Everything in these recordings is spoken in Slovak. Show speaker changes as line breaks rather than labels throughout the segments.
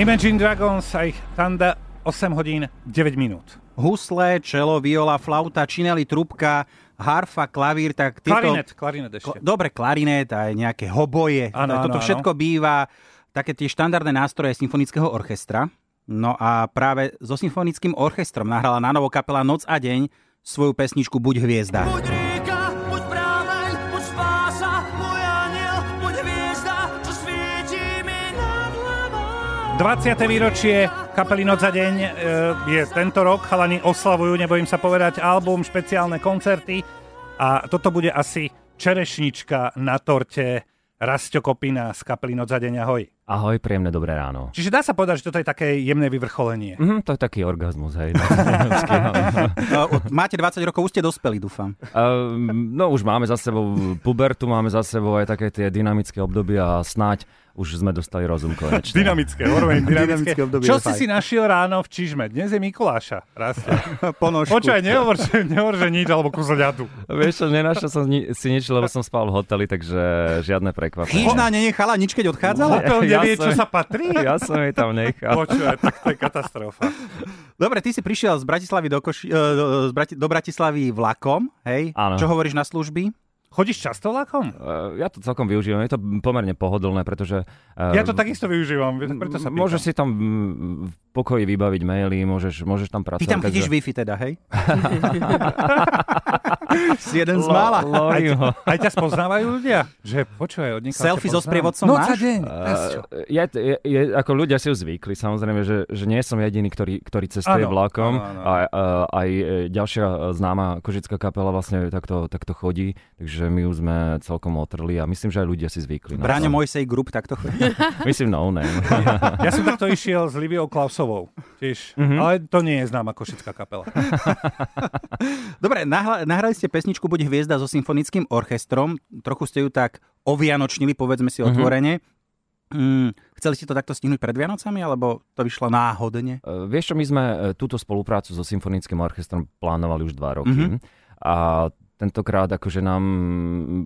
Imagine Dragons a ich Tanda 8 hodín 9 minút.
Husle, čelo, viola, flauta, čineli, trubka, harfa, klavír, tak tieto...
Klarinet, klarinet ešte.
Ko- Dobre, klarinet aj nejaké hoboje.
Áno,
Toto
áno,
všetko býva také tie štandardné nástroje symfonického orchestra. No a práve so symfonickým orchestrom nahrala na novo kapela Noc a deň svoju pesničku Buď hviezda.
Buď
20. výročie kapely Noc za deň e, je tento rok. Chalani oslavujú, nebojím sa povedať, album, špeciálne koncerty. A toto bude asi čerešnička na torte Rastio Kopina z kapely Noc za deň. Ahoj.
Ahoj, príjemné dobré ráno.
Čiže dá sa povedať, že toto je také jemné vyvrcholenie.
Mhm, to je taký orgazmus, hej.
No, Máte 20 rokov, už ste dospeli, dúfam.
Uh, no už máme za sebou pubertu, máme za sebou aj také tie dynamické obdobia a snáď už sme dostali rozum konečne.
Dynamické, hovorím, dynamické.
Dynamické obdobie
Čo si
fajn.
si našiel ráno v Čižme? Dnes je Mikuláša. Rastio.
Ponožku.
Počkaj, nehovor, že, nehovor, že nič, alebo kusol ľadu.
Vieš čo, nenašiel som ni- si nič, lebo som spal v hoteli, takže žiadne prekvapenie.
Chyžná nenechala nič, keď odchádzala?
Hotel
Ja
nevie, čo
som-
sa patrí?
Ja som jej tam nechal.
Počúvaj, tak to je katastrofa.
Dobre, ty si prišiel z Bratislavy do, Koši- e, do- do Bratislavy vlakom, hej?
Áno.
Čo hovoríš na služby?
Chodíš často vlakom?
Uh, ja to celkom využívam, je to pomerne pohodlné, pretože... Uh,
Ja to takisto využívam, preto sa pýtam.
Môžeš si tam mm, v pokoji vybaviť maily, môžeš, môžeš tam
Ty
pracovať.
tam chytíš Wi-Fi teda, hej? si jeden z mála.
Aj, aj ťa spoznávajú ľudia? Že počúvaj, od niekoho
Selfie so sprievodcom
No,
máš?
deň.
Uh, je, je, je, ako ľudia si už zvykli, samozrejme, že, že nie som jediný, ktorý, ktorý cestuje
Áno,
vlakom.
áno, áno.
A, a, aj ďalšia známa kožická kapela vlastne takto, takto chodí, takže my už sme celkom otrli a myslím, že aj ľudia si zvykli.
Bráňo. Mojsej Group takto chodí.
Myslím no name.
Ja som takto išiel s Liviou Klausovou. Tiež.
Mhm.
Ale to nie je známa košická kapela.
Dobre, nahla- nahrali ste pesničku Buď hviezda so symfonickým orchestrom. Trochu ste ju tak ovianočnili, povedzme si otvorene. Mm, chceli ste to takto stihnúť pred Vianocami, alebo to vyšlo náhodne?
Uh, vieš čo, my sme e, túto spoluprácu so symfonickým orchestrom plánovali už dva roky.
Mhm.
A tentokrát akože nám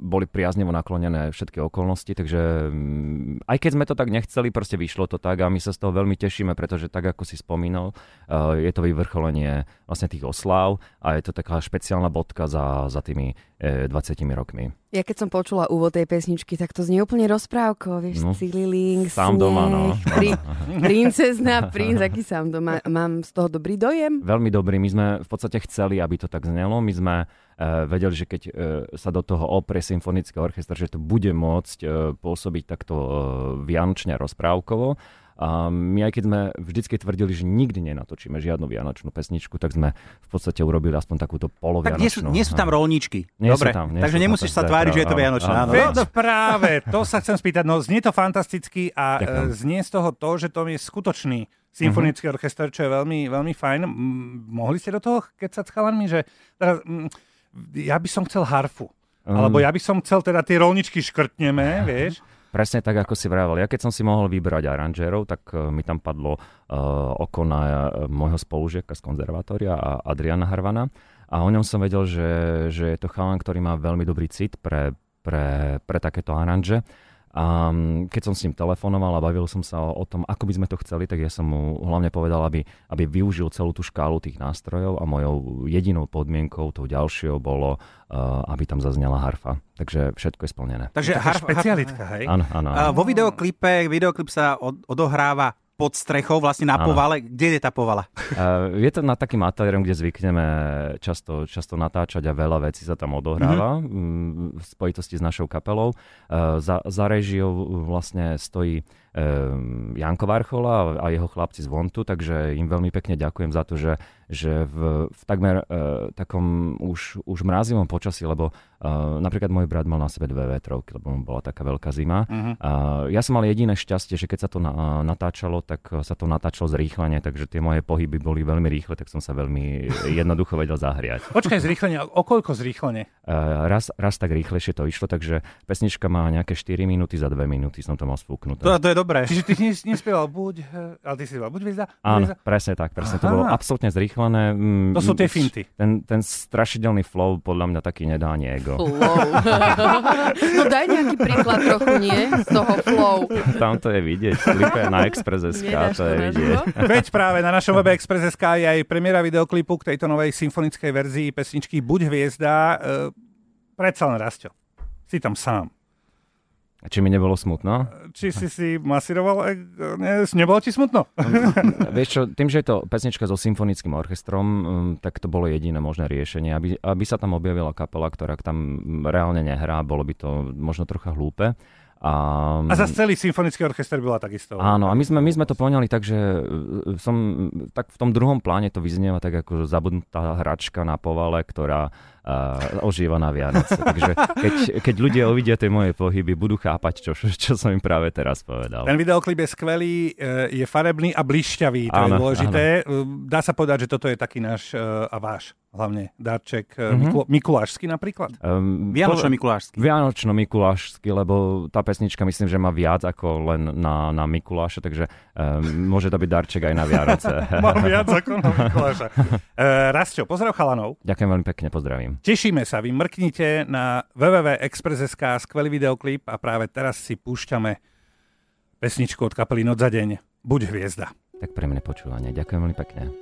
boli priaznevo naklonené všetky okolnosti, takže mm, aj keď sme to tak nechceli, proste vyšlo to tak a my sa z toho veľmi tešíme, pretože tak ako si spomínal, uh, je to vyvrcholenie vlastne tých osláv a je to taká špeciálna bodka za, za tými eh, 20 rokmi.
Ja keď som počula úvod tej pesničky, tak to znie úplne rozprávko, vieš,
No,
Cililing,
sám
sneh,
doma, no.
Pri, princezna, princ, aký sám doma. Mám z toho dobrý dojem?
Veľmi dobrý. My sme v podstate chceli, aby to tak znelo. My sme vedeli, že keď uh, sa do toho oprie symfonický orchester, že to bude môcť uh, pôsobiť takto vianočne a rozprávkovo. A my aj keď sme vždycky tvrdili, že nikdy nenatočíme žiadnu vianočnú pesničku, tak sme v podstate urobili aspoň takúto
Tak
polovianočnú.
nie sú, nie sú tam rolničky.
Nie sú
Dobre,
tam, nie
takže
sú tam,
nemusíš sa
takže
tváriť, že je to
áno,
Vianočné.
áno.
Áno.
Veď
No,
práve, to sa chcem spýtať. No znie to fantasticky a
Ďakujem.
znie z toho to, že to je skutočný symfonický orchester, čo je veľmi, veľmi fajn. M- mohli ste do toho kecať s chalanmi, že teraz, mm, ja by som chcel harfu.
Mm.
Alebo ja by som chcel teda tie rolničky škrtneme, vieš.
Presne tak, ako si vravel. Ja keď som si mohol vybrať aranžérov, tak uh, mi tam padlo uh, oko na uh, môjho spolužiaka z konzervatória a Adriana Harvana. A o ňom som vedel, že, že je to chalan, ktorý má veľmi dobrý cit pre, pre, pre takéto aranže. A mm, keď som s ním telefonoval a bavil som sa o, o tom, ako by sme to chceli, tak ja som mu hlavne povedal, aby, aby využil celú tú škálu tých nástrojov a mojou jedinou podmienkou, tou ďalšou, bolo, uh, aby tam zaznela harfa. Takže všetko je splnené.
takže
Taká
harf,
špecialitka, hej.
Áno, áno. Áno.
vo videoklipe, videoklip sa od, odohráva pod strechou, vlastne na
Áno.
povale. Kde je tá povala?
Uh, je to na takým ateliérom, kde zvykneme často, často natáčať a veľa vecí sa tam odohráva mm-hmm. v spojitosti s našou kapelou. Uh, za, za režiou vlastne stojí um, Janko Varchola a jeho chlapci z Vontu, takže im veľmi pekne ďakujem za to, že, že v, v takmer uh, takom už, už mrazivom počasí, lebo uh, napríklad môj brat mal na sebe dve vetrovky, lebo mu bola taká veľká zima.
Mhm.
Uh, ja som mal jediné šťastie, že keď sa to na, natáčalo, tak sa to natáčalo zrýchlenie, takže tie moje pohyby boli veľmi rýchle, tak som sa veľmi jednoducho vedel zahriať.
Počkaj, zrýchlenie. O koľko zrýchlenie?
Uh, raz, raz tak rýchlejšie to išlo, takže pesnička má nejaké 4 minúty, za 2 minúty som to mal spúknuté.
To, to je dobré.
Čiže ty nespieval buď, ale ty si buď hviezda,
Áno, presne tak, presne. To
Aha.
bolo absolútne zrýchlené urýchlené. mm,
To sú tie finty.
Ten, ten strašidelný flow podľa mňa taký nedá ani ego.
Flow. no daj nejaký príklad trochu, nie? Z toho flow.
Tam to je vidieť. Klipe na Express.sk, to je vidieť.
Veď práve na našom webe Express.sk je aj premiéra videoklipu k tejto novej symfonickej verzii pesničky Buď hviezda. E, predsa len Rastio. Si tam sám.
A Či mi nebolo smutno?
Či si si masíroval? E, ne, nebolo ti smutno?
Vieš čo, tým, že je to pesnička so symfonickým orchestrom, tak to bolo jediné možné riešenie. Aby, aby sa tam objavila kapela, ktorá tam reálne nehrá, bolo by to možno trocha hlúpe. A,
A zase celý symfonický orchester bola takisto.
Áno, a my sme, my sme to poňali tak, že uh, som, tak v tom druhom pláne to vyznieva tak ako zabudnutá hračka na povale, ktorá uh, ožíva na Vianoce. Takže keď, keď ľudia uvidia tie moje pohyby, budú chápať, čo, čo som im práve teraz povedal.
Ten videoklip je skvelý, e, je farebný a blišťavý, to je
Áno,
dôležité. E, Dá sa povedať, že toto je taký náš e, a váš hlavne darček
Mhm.
mm-hmm. Mikulášsky napríklad.
Um,
Vianočno-Mikulášsky.
Vianočno-Mikulášsky, lebo tá pesnička myslím, že má viac ako len na, na Mikuláša, takže um, môže to byť darček aj na Vianoce.
Mám viac ako na Mikuláša. E, Rastio, pozdrav chalanov.
Ďakujem veľmi pekne, pozdravím.
Tešíme sa, vy mrknite na www.express.sk, skvelý videoklip a práve teraz si púšťame pesničku od kapely Noc za deň. Buď hviezda.
Tak pre mňa počúvanie. Ďakujem veľmi pekne.